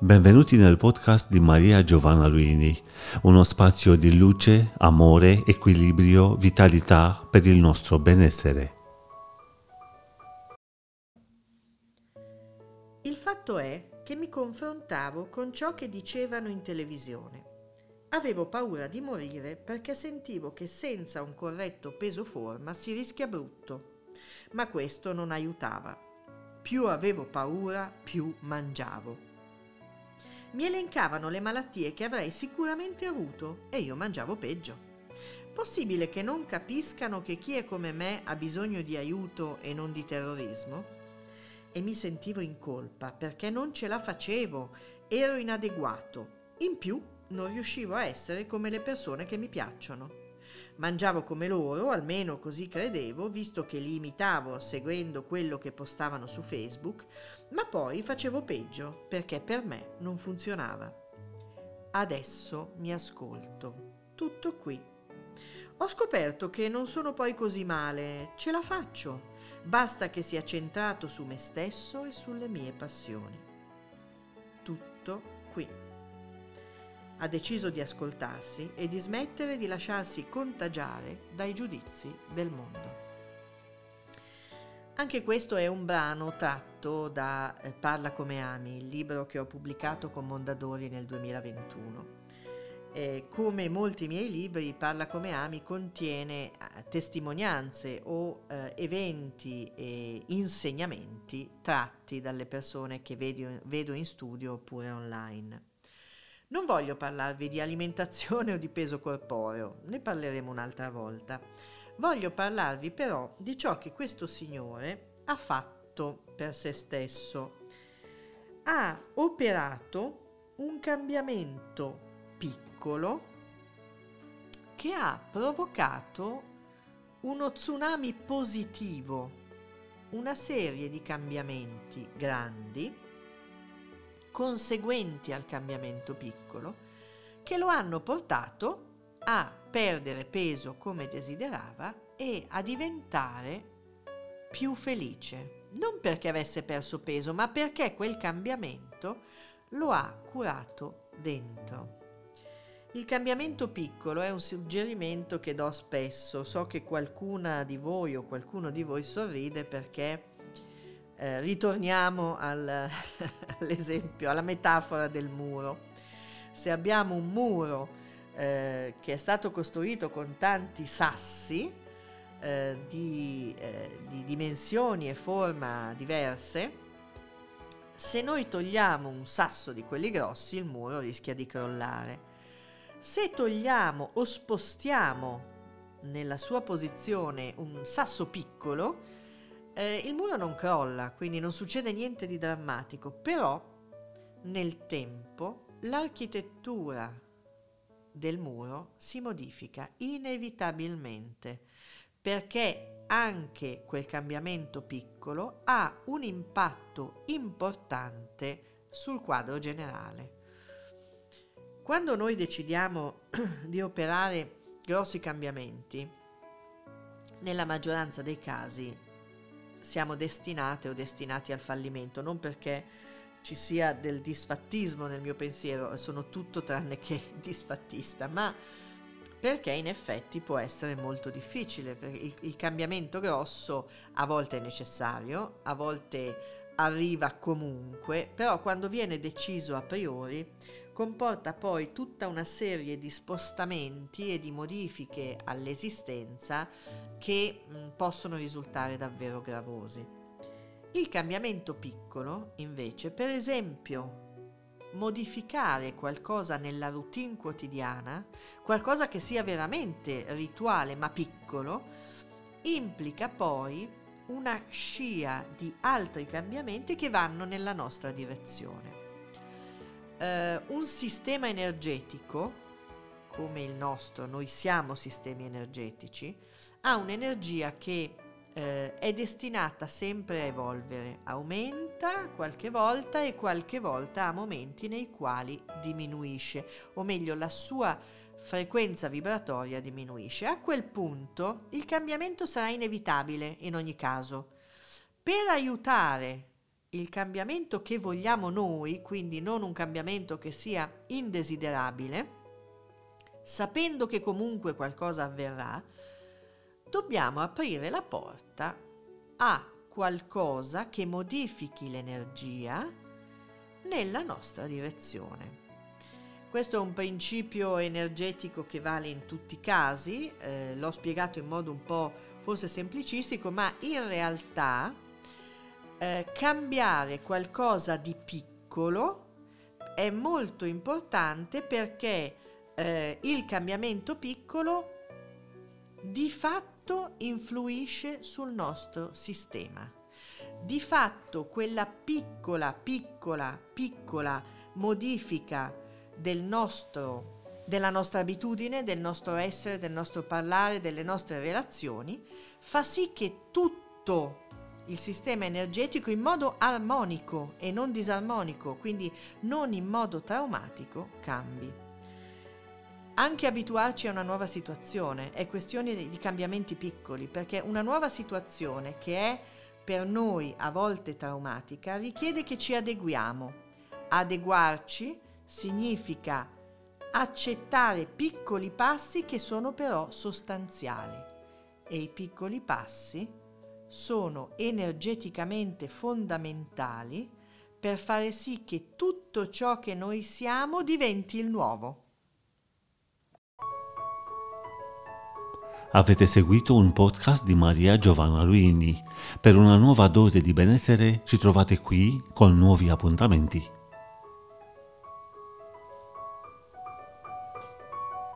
Benvenuti nel podcast di Maria Giovanna Luini, uno spazio di luce, amore, equilibrio, vitalità per il nostro benessere. Il fatto è che mi confrontavo con ciò che dicevano in televisione. Avevo paura di morire perché sentivo che senza un corretto peso forma si rischia brutto, ma questo non aiutava. Più avevo paura, più mangiavo. Mi elencavano le malattie che avrei sicuramente avuto e io mangiavo peggio. Possibile che non capiscano che chi è come me ha bisogno di aiuto e non di terrorismo? E mi sentivo in colpa perché non ce la facevo, ero inadeguato. In più non riuscivo a essere come le persone che mi piacciono. Mangiavo come loro, almeno così credevo, visto che li imitavo seguendo quello che postavano su Facebook, ma poi facevo peggio perché per me non funzionava. Adesso mi ascolto. Tutto qui. Ho scoperto che non sono poi così male, ce la faccio. Basta che sia centrato su me stesso e sulle mie passioni. Tutto qui ha deciso di ascoltarsi e di smettere di lasciarsi contagiare dai giudizi del mondo. Anche questo è un brano tratto da eh, Parla come ami, il libro che ho pubblicato con Mondadori nel 2021. Eh, come molti miei libri, Parla come ami contiene eh, testimonianze o eh, eventi e insegnamenti tratti dalle persone che vedo, vedo in studio oppure online. Non voglio parlarvi di alimentazione o di peso corporeo, ne parleremo un'altra volta. Voglio parlarvi però di ciò che questo signore ha fatto per se stesso. Ha operato un cambiamento piccolo che ha provocato uno tsunami positivo, una serie di cambiamenti grandi conseguenti al cambiamento piccolo che lo hanno portato a perdere peso come desiderava e a diventare più felice. Non perché avesse perso peso, ma perché quel cambiamento lo ha curato dentro. Il cambiamento piccolo è un suggerimento che do spesso. So che qualcuna di voi o qualcuno di voi sorride perché eh, ritorniamo al, all'esempio, alla metafora del muro. Se abbiamo un muro eh, che è stato costruito con tanti sassi eh, di, eh, di dimensioni e forma diverse, se noi togliamo un sasso di quelli grossi, il muro rischia di crollare. Se togliamo o spostiamo nella sua posizione un sasso piccolo, eh, il muro non crolla, quindi non succede niente di drammatico, però nel tempo l'architettura del muro si modifica inevitabilmente perché anche quel cambiamento piccolo ha un impatto importante sul quadro generale. Quando noi decidiamo di operare grossi cambiamenti, nella maggioranza dei casi siamo destinate o destinati al fallimento, non perché ci sia del disfattismo nel mio pensiero, sono tutto tranne che disfattista, ma perché in effetti può essere molto difficile, perché il, il cambiamento grosso a volte è necessario, a volte arriva comunque, però quando viene deciso a priori comporta poi tutta una serie di spostamenti e di modifiche all'esistenza che mh, possono risultare davvero gravosi. Il cambiamento piccolo, invece, per esempio, modificare qualcosa nella routine quotidiana, qualcosa che sia veramente rituale ma piccolo, implica poi una scia di altri cambiamenti che vanno nella nostra direzione. Eh, un sistema energetico come il nostro, noi siamo sistemi energetici, ha un'energia che eh, è destinata sempre a evolvere, aumenta qualche volta e qualche volta ha momenti nei quali diminuisce, o meglio la sua frequenza vibratoria diminuisce. A quel punto il cambiamento sarà inevitabile in ogni caso. Per aiutare il cambiamento che vogliamo noi, quindi non un cambiamento che sia indesiderabile, sapendo che comunque qualcosa avverrà, dobbiamo aprire la porta a qualcosa che modifichi l'energia nella nostra direzione. Questo è un principio energetico che vale in tutti i casi, eh, l'ho spiegato in modo un po' forse semplicistico, ma in realtà eh, cambiare qualcosa di piccolo è molto importante perché eh, il cambiamento piccolo di fatto influisce sul nostro sistema. Di fatto quella piccola, piccola, piccola modifica del nostro, della nostra abitudine, del nostro essere, del nostro parlare, delle nostre relazioni, fa sì che tutto il sistema energetico in modo armonico e non disarmonico, quindi non in modo traumatico, cambi. Anche abituarci a una nuova situazione è questione di cambiamenti piccoli, perché una nuova situazione che è per noi a volte traumatica richiede che ci adeguiamo. Adeguarci significa accettare piccoli passi che sono però sostanziali e i piccoli passi sono energeticamente fondamentali per fare sì che tutto ciò che noi siamo diventi il nuovo. Avete seguito un podcast di Maria Giovanna Luini. Per una nuova dose di benessere ci trovate qui con nuovi appuntamenti.